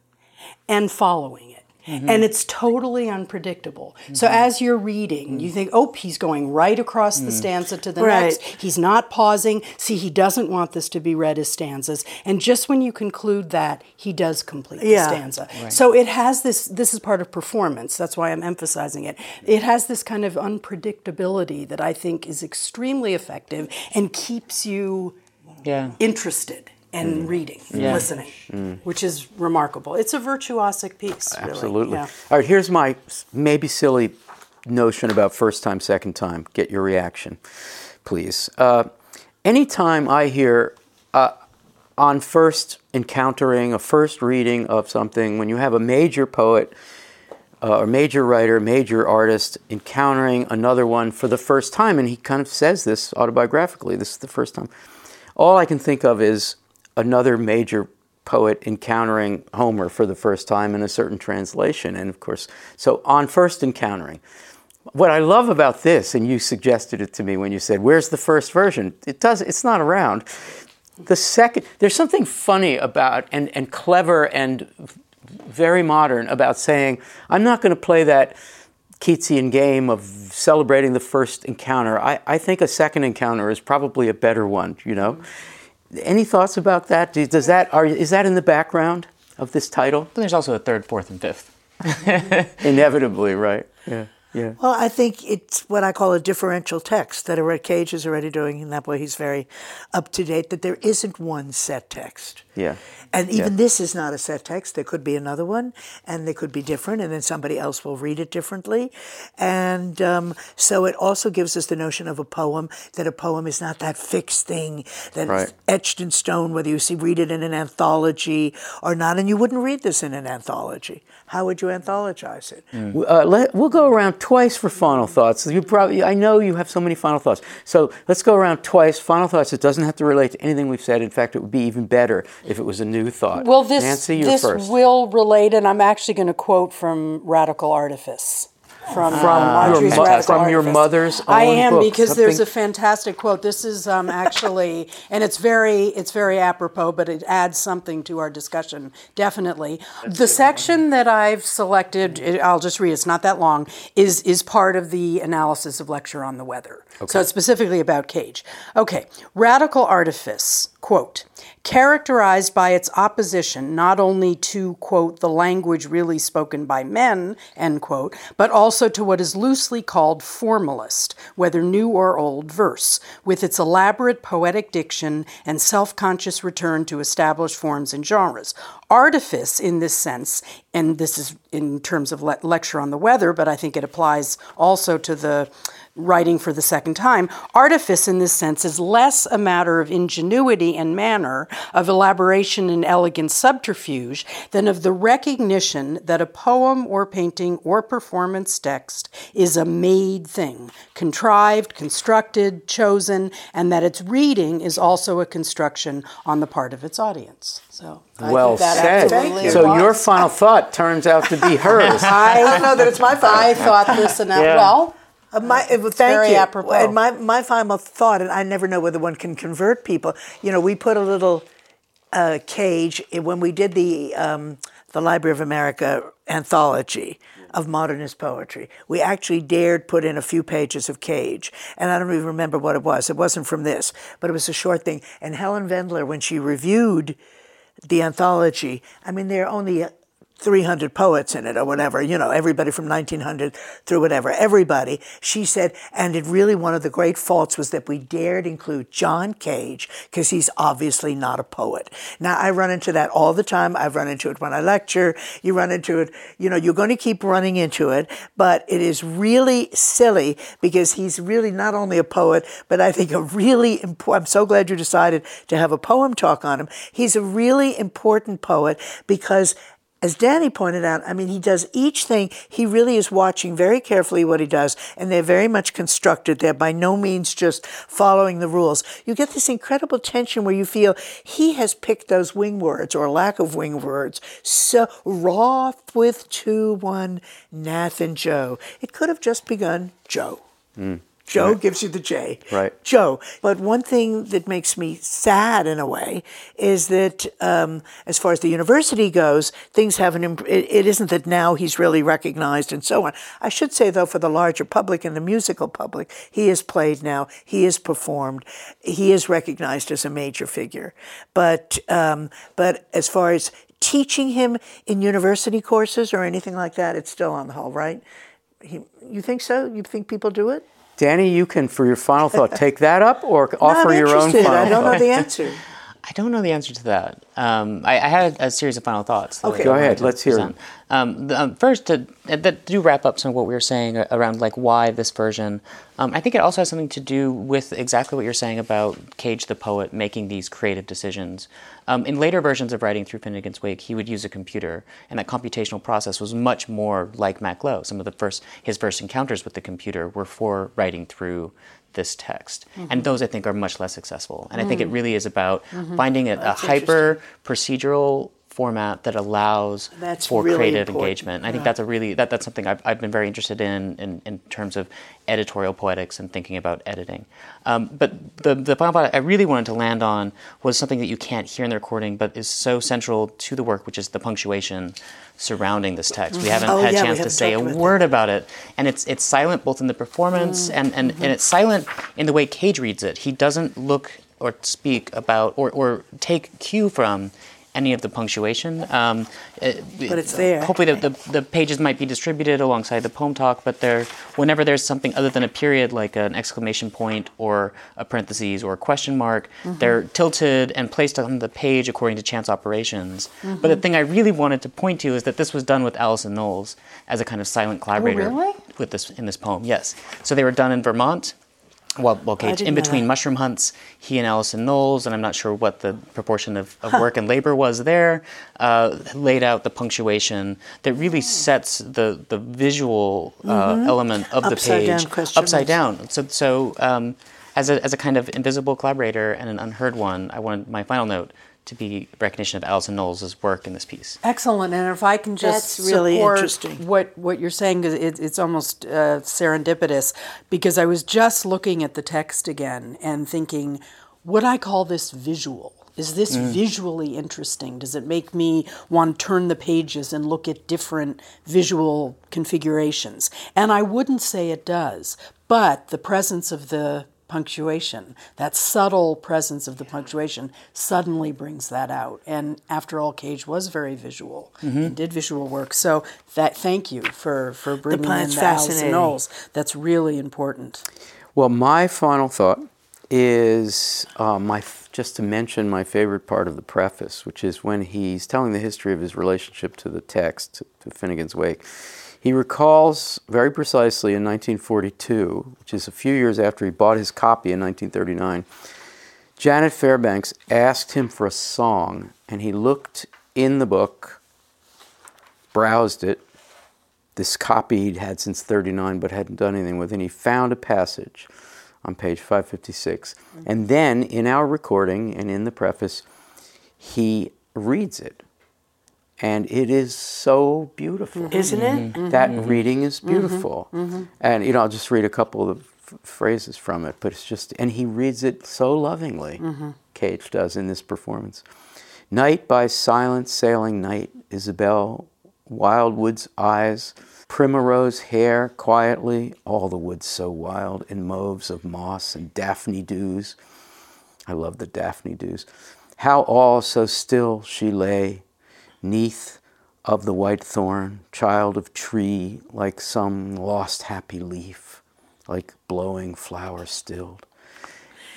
and following it. Mm-hmm. And it's totally unpredictable. So mm-hmm. as you're reading, you mm-hmm. think, oh, he's going right across the mm. stanza to the Right. next. He's not pausing. See, he doesn't want this to be read as stanzas. And just when you conclude that, he does complete Yeah. the stanza. So it has this, this is part of performance. That's why I'm emphasizing it. It has this kind of unpredictability that I think is extremely effective and keeps you Yeah. interested. And reading, listening, which is remarkable. It's a virtuosic piece. really. Absolutely. Yeah. All right, here's my maybe silly notion about first time, second time. Get your reaction, please. Uh, anytime I hear uh, on first encountering a first reading of something, when you have a major poet uh, or major writer, major artist encountering another one for the first time, and he kind of says this autobiographically, this is the first time. All I can think of is another major poet encountering Homer for the first time in a certain translation. And of course, so on first encountering. What I love about this, and you suggested it to me when you said, Where's the first version? It does it's not around. The second there's something funny about and, and clever and very modern about saying, I'm not going to play that Keatsian game of celebrating the first encounter. I, I think a second encounter is probably a better one, you know? Any thoughts about that? Does that are, is that in the background of this title? But there's also a third, fourth, and fifth. (laughs) Inevitably, right? Yeah, yeah. Well, I think it's what I call a differential text that Red Cage is already doing. and that way, he's very up to date. That there isn't one set text. Yeah. And even Yeah. this is not a set text. There could be another one, and they could be different, and then somebody else will read it differently. And um, so it also gives us the notion of a poem that a poem is not that fixed thing that is Right. etched in stone, whether you see read it in an anthology or not. And you wouldn't read this in an anthology. How would you anthologize it? Uh, let, we'll go around twice for final thoughts. You probably, I know you have so many final thoughts. So let's go around twice. Final thoughts. It doesn't have to relate to anything we've said. In fact, it would be even better if it was a new thought. Well, this Nancy, you're this first. will relate, and I'm actually going to quote from Radical Artifice. From, From uh, your mo- from your Artifice. mother's I am book, because there's a fantastic quote. This is um, actually, and it's very it's very apropos, but it adds something to our discussion. Definitely, the section that I've selected, it- I'll just read. It's not that long. Is is part of the analysis of lecture on the weather. So it's specifically about Cage. Okay, radical artifice quote characterized by its opposition not only to quote the language really spoken by men end quote but also to what is loosely called formalist whether new or old verse with its elaborate poetic diction and self-conscious return to established forms and genres. Artifice in this sense and this is in terms of le- lecture on the weather but i think it applies also to the writing for the second time, artifice in this sense is less a matter of ingenuity and manner, of elaboration and elegant subterfuge, than of the recognition that a poem or painting or performance text is a made thing, contrived, constructed, chosen, and that its reading is also a construction on the part of its audience. So, I well that said. absolutely So your final thought turns out to be (laughs) hers. I don't know that it's my fault. I thought this enough. Yeah. Well, Uh, my, uh, well, thank very you. apropos. And my, my final thought, and I never know whether one can convert people. You know, we put a little uh, cage when we did the um, the Library of America anthology of modernist poetry. We actually dared put in a few pages of Cage, and I don't even remember what it was. It wasn't from this, but it was a short thing. And Helen Vendler, when she reviewed the anthology, I mean, there are only 300 poets in it or whatever, you know, everybody from 1900 through whatever, everybody. She said, and it really, one of the great faults was that we dared include John Cage because he's obviously not a poet. Now, I run into that all the time. I've run into it when I lecture. You run into it, you know, you're going to keep running into it, but it is really silly because he's really not only a poet, but I think a really important, I'm so glad you decided to have a poem talk on him. He's a really important poet because as Danny pointed out, I mean, he does each thing. He really is watching very carefully what he does, and they're very much constructed. They're by no means just following the rules. You get this incredible tension where you feel he has picked those wing words or lack of wing words. So, Roth with 2 1, Nath and Joe. It could have just begun Joe. Mm. Joe gives you the J. Right. Joe. But one thing that makes me sad in a way is that um, as far as the university goes, things haven't, imp- it, it isn't that now he's really recognized and so on. I should say, though, for the larger public and the musical public, he is played now, he is performed, he is recognized as a major figure. But, um, but as far as teaching him in university courses or anything like that, it's still on the whole, right? He, you think so? You think people do it? Danny, you can, for your final thought, take that up or (laughs) offer your own final I don't know thought. the answer. (laughs) I don't know the answer to that. Um, I, I, had a, series of final thoughts. Okay, go ahead. Let's hear them. Um, the, um, first, to, to, do wrap up some of what we were saying around like why this version. Um, I think it also has something to do with exactly what you're saying about Cage the poet making these creative decisions. Um, in later versions of writing through Finnegans Wake, he would use a computer, and that computational process was much more like Mac Low. Some of the first his first encounters with the computer were for writing through this text. Mm-hmm. And those I think are much less successful. And mm. I think it mm. really is about mm-hmm. finding a, a hyper procedural format that allows that's for really creative important. engagement. And I think that's a really that, that's something I've, I've been very interested in, in, in terms of editorial poetics and thinking about editing. Um, but the the final part I really wanted to land on was something that you can't hear in the recording, but is so central to the work, which is the punctuation surrounding this text. We haven't oh, had a yeah, chance to say a word that. about it, and it's it's silent both in the performance mm. and, and, mm-hmm. and it's silent in the way Cage reads it. He doesn't look or speak about or, or take cue from any of the punctuation. Um, but it's there. Hopefully, the, the, the, pages might be distributed alongside the poem talk, but there, whenever there's something other than a period, like an exclamation point or a parentheses or a question mark, mm-hmm. they're tilted and placed on the page according to chance operations. Mm-hmm. But the thing I really wanted to point to is that this was done with Alison Knowles as a kind of silent collaborator oh, really? with this in this poem. Yes, so they were done in Vermont well, okay, in between mushroom hunts, he and Alison Knowles, and I'm not sure what the proportion of, of huh. work and labor was there, uh, laid out the punctuation that really sets the, the visual uh, mm-hmm. element of upside the page upside down. So, so um, as, a, as a kind of invisible collaborator and an unheard one, I wanted my final note to be recognition of Alison Knowles' work in this piece. Excellent, and if I can just That's really support interesting. what what you're saying, it, it's almost uh, serendipitous because I was just looking at the text again and thinking, would I call this visual? Is this mm. visually interesting? Does it make me want to turn the pages and look at different visual configurations? And I wouldn't say it does, but the presence of the punctuation, that subtle presence of the punctuation suddenly brings that out. And after all, Cage was very visual mm-hmm. and did visual work. So that thank you for, for bringing the in the Alison Knowles. That's really important. Well, my final thought is uh, my just to mention my favorite part of the preface, which is when he's telling the history of his relationship to the text, to Finnegans Wake he recalls very precisely in 1942, which is a few years after he bought his copy in 1939, Janet Fairbanks asked him for a song, and he looked in the book, browsed it, this copy he'd had since 39 but hadn't done anything with, and he found a passage on page 556. And then in our recording and in the preface, he reads it and it is so beautiful. Isn't it? Mm-hmm. That mm-hmm. reading is mm-hmm. beautiful. Mm-hmm. And, you know, I'll just read a couple of f- phrases from it, but it's just, and he reads it so lovingly, mm-hmm. Cage does in this performance. Night by silent sailing night, Isabel, wildwood's eyes, primrose hair quietly, all the woods so wild, in mauves of moss and daphne dews. I love the daphne dews. How all so still she lay, neath of the white thorn, child of tree, like some lost happy leaf, like blowing flower stilled.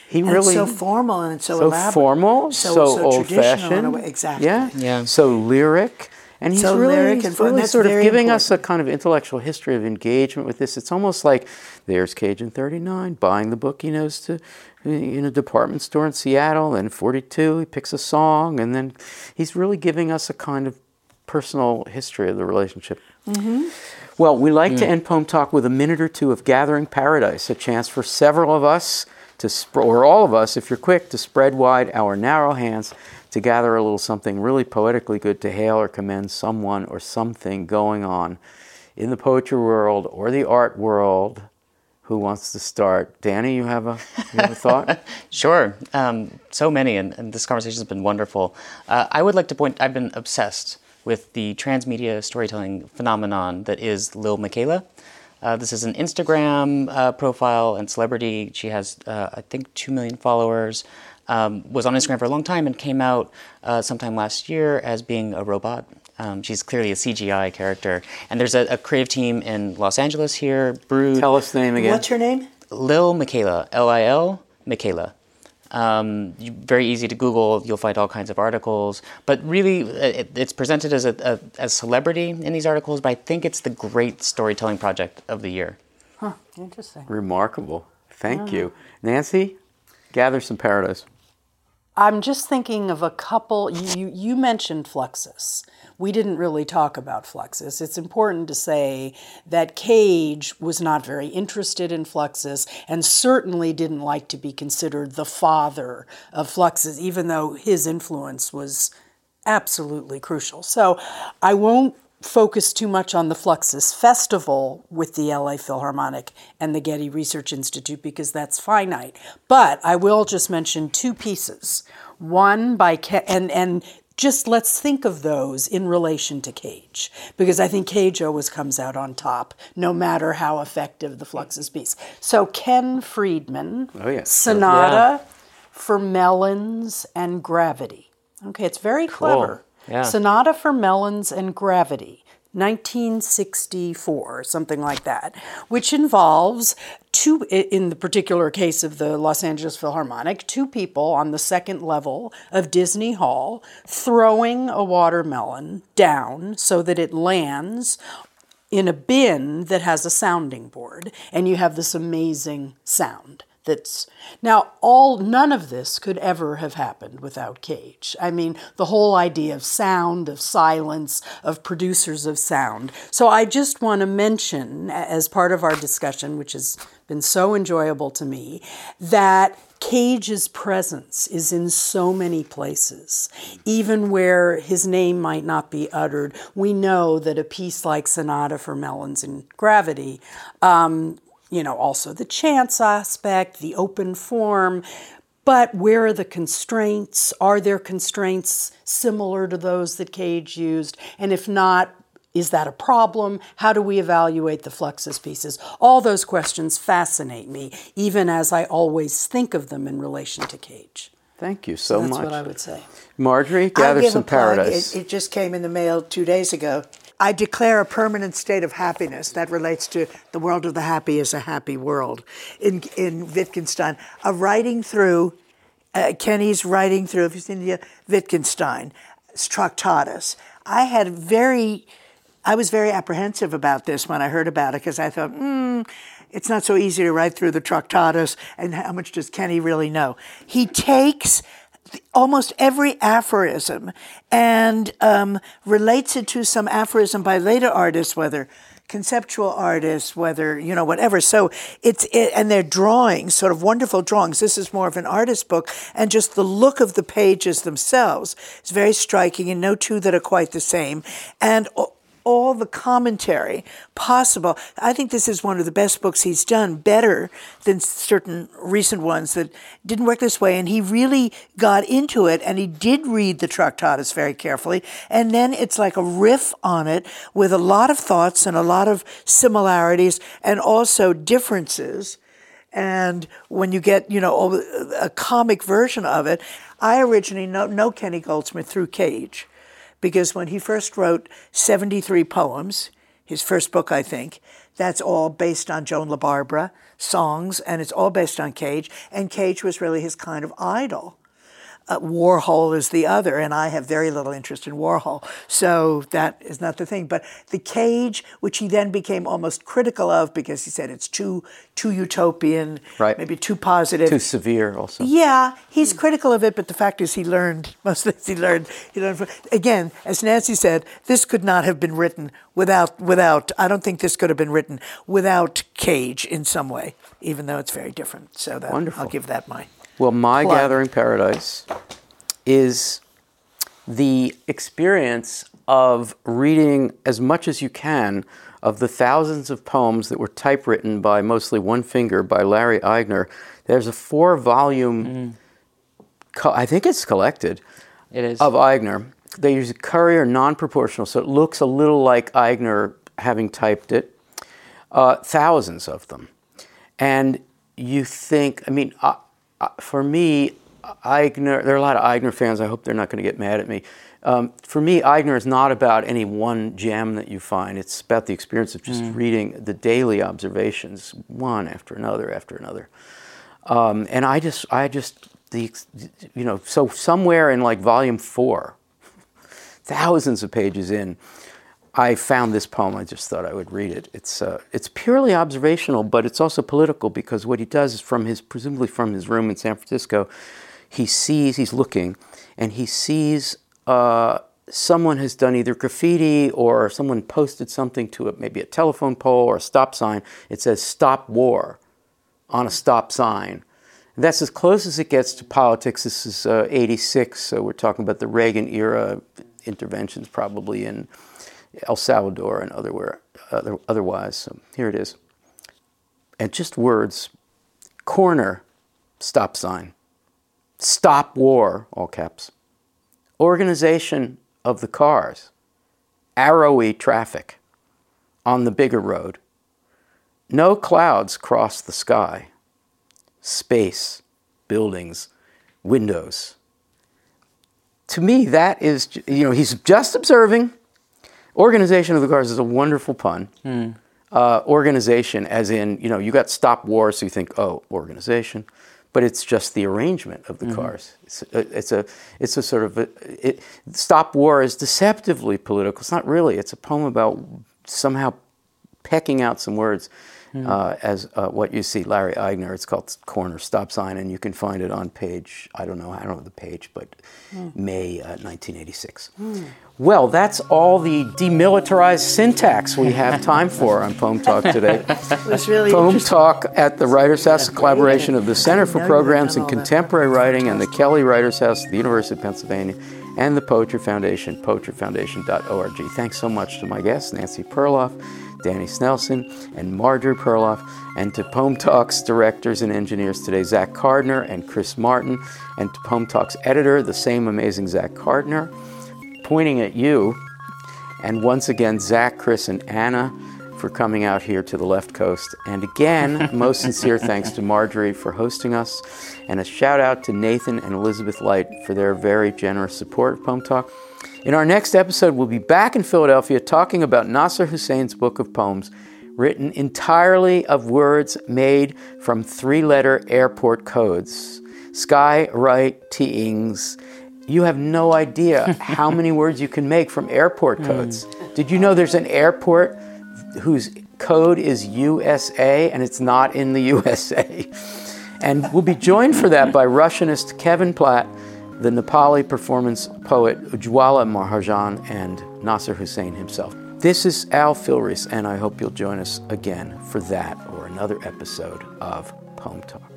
He and really so formal and so, so elaborate. formal, so, so, so old fashioned, exactly. Yeah, yeah. So lyric, and he's so really, he's really sort of giving important. us a kind of intellectual history of engagement with this. It's almost like there's Cage in 39 buying the book he knows to in a department store in Seattle, and 42 he picks a song, and then he's really giving us a kind of personal history of the relationship. Mm-hmm. Well, we like mm. to end poem talk with a minute or two of gathering paradise, a chance for several of us to, sp- or all of us, if you're quick, to spread wide our narrow hands to gather a little something really poetically good to hail or commend someone or something going on in the poetry world or the art world. Who wants to start? Danny, you have a, you have a thought? (laughs) sure. Um, so many, and, and, this conversation has been wonderful. Uh, I would like to point, I've been obsessed with the transmedia storytelling phenomenon that is Lil Miquela. Uh, this is an Instagram uh, profile and celebrity. She has, uh, I think, 2 million followers. Um, was on Instagram for a long time and came out uh, sometime last year as being a robot. Um, she's clearly a CGI character. And there's a, a, creative team in Los Angeles here, Brud. Tell us the name again. What's her name? Lil Miquela, L I L Miquela. Um, you, very easy to Google. You'll find all kinds of articles. But really, it, it's presented as a, a as celebrity in these articles. But I think it's the great storytelling project of the year. Huh, interesting. Remarkable. Thank you. Nancy, gather some paradise. I'm just thinking of a couple. You, you mentioned Fluxus. We didn't really talk about Fluxus. It's important to say that Cage was not very interested in Fluxus and certainly didn't like to be considered the father of Fluxus, even though his influence was absolutely crucial. So I won't focus too much on the Fluxus Festival with the LA Philharmonic and the Getty Research Institute because that's finite. But I will just mention two pieces. One by Ke- and and just let's think of those in relation to Cage because I think Cage always comes out on top no matter how effective the Fluxus piece. So Ken Friedman, Oh, yes. Sonata for Melons and Gravity. Okay, it's very clever. Yeah. Sonata for Melons and Gravity, 1964, something like that, which involves two, in the particular case of the Los Angeles Philharmonic, two people on the second level of Disney Hall throwing a watermelon down so that it lands in a bin that has a sounding board, and you have this amazing sound. That's now all none of this could ever have happened without Cage. I mean, the whole idea of sound, of silence, of producers of sound. So I just want to mention, as part of our discussion, which has been so enjoyable to me, that Cage's presence is in so many places. Even where his name might not be uttered, we know that a piece like Sonata for Melons and Gravity, um, you know, also the chance aspect, the open form, but where are the constraints? Are there constraints similar to those that Cage used? And if not, is that a problem? How do we evaluate the Fluxus pieces? All those questions fascinate me, even as I always think of them in relation to Cage. Thank you so That's much. That's what I would say. Marjorie, gather some paradise. It, it just came in the mail two days ago. I declare a permanent state of happiness that relates to the world of the happy is a happy world. In in Wittgenstein, a writing through, uh, Kenny's writing through. If you've seen the Wittgenstein, Tractatus, I had very, I was very apprehensive about this when I heard about it because I thought, hmm, it's not so easy to write through the Tractatus, and how much does Kenny really know? He takes almost every aphorism and um, relates it to some aphorism by later artists, whether conceptual artists, whether you know whatever. So it's it, and they're drawings, sort of wonderful drawings. This is more of an artist book, and just the look of the pages themselves is very striking, and no two that are quite the same, and. All the commentary possible. I think this is one of the best books he's done, better than certain recent ones that didn't work this way. And he really got into it and he did read the Tractatus very carefully. And then it's like a riff on it with a lot of thoughts and a lot of similarities and also differences. And when you get, you know, a comic version of it, I originally know, know Kenny Goldsmith through Cage because when he first wrote 73 poems, his first book, I think, that's all based on Joan La Barbara songs, and it's all based on Cage. And Cage was really his kind of idol. Uh, Warhol is the other, and I have very little interest in Warhol, so that is not the thing. But the Cage, which he then became almost critical of because he said it's too too utopian, Right. maybe too positive, Too severe, also. yeah, he's critical of it, but the fact is, he learned (laughs) most things. He learned. He learned. From, again, as Nancy said, this could not have been written without. Without, I don't think this could have been written without Cage in some way, even though it's very different. So that Wonderful. I'll give that my. Well, my Plug. gathering paradise is the experience of reading as much as you can of the thousands of poems that were typewritten by mostly one finger by Larry Eigner. There's a four volume, co- I think it's collected, It is. of Eigner. They use a courier non proportional, so it looks a little like Eigner having typed it. Uh, thousands of them. And you think, I mean, uh, for me, Eigner, there are a lot of Eigner fans. I hope they're not going to get mad at me. Um, for me, Eigner is not about any one gem that you find. It's about the experience of just reading the daily observations, one after another after another. Um, and I just, I just, the, you know, so somewhere in like volume four, (laughs) thousands of pages in, I found this poem. I just thought I would read it. It's uh, it's purely observational, but it's also political because what he does is from his presumably from his room in San Francisco, he sees he's looking, and he sees uh, someone has done either graffiti or someone posted something to it, maybe a telephone pole or a stop sign. It says "Stop War" on a stop sign. And that's as close as it gets to politics. This is uh, 86, so we're talking about the Reagan era interventions, probably in El Salvador and otherwhere, other, otherwise. So here it is. And just words corner, stop sign. Stop war, all caps. Organization of the cars. Arrowy traffic on the bigger road. No clouds cross the sky. Space, buildings, windows. To me, that is, you know, he's just observing Organization of the cars is a wonderful pun. Mm. Uh, organization, as in, you know, you got stop war, so you think, oh, organization, but it's just the arrangement of the mm-hmm. cars. It's a, it's a, it's a sort of a, it, stop war is deceptively political. It's not really. It's a poem about somehow pecking out some words mm. uh, as uh, what you see Larry Eigner. It's called Corner Stop Sign, and you can find it on page, I don't know, I don't know the page, but mm. May 1986. Uh, mm. Well, that's all the demilitarized syntax we have time for on Poem Talk today. (laughs) really Poem Talk at the Writers House, a collaboration of the Center for Programs in Contemporary Writing and the Kelly Writers House at the University of Pennsylvania and the Poetry Foundation, poetryfoundation.org. Thanks so much to my guests, Nancy Perloff, Danny Snelson, and Marjorie Perloff, and to Poem Talk's directors and engineers today, Zach Carduner and Chris Martin, and to Poem Talk's editor, the same amazing Zach Carduner, pointing at you. And once again, Zach, Chris, and Anna for coming out here to the left coast. And again, (laughs) most sincere thanks to Marjorie for hosting us, and a shout out to Nathan and Elizabeth Light for their very generous support of Poem Talk. In our next episode, we'll be back in Philadelphia talking about Nasser Hussain's book of poems, written entirely of words made from three letter airport codes. Sky, Wri, Tings. You have no idea how many (laughs) words you can make from airport hmm. codes. Mm. Did you know there's an airport whose code is USA and it's not in the (laughs) USA? And we'll be joined for that by Russianist Kevin Platt the Nepali performance poet Ujwala Mahajan and Nasser Hussain himself. This is Al Filreis, and I hope you'll join us again for that or another episode of Poem Talk.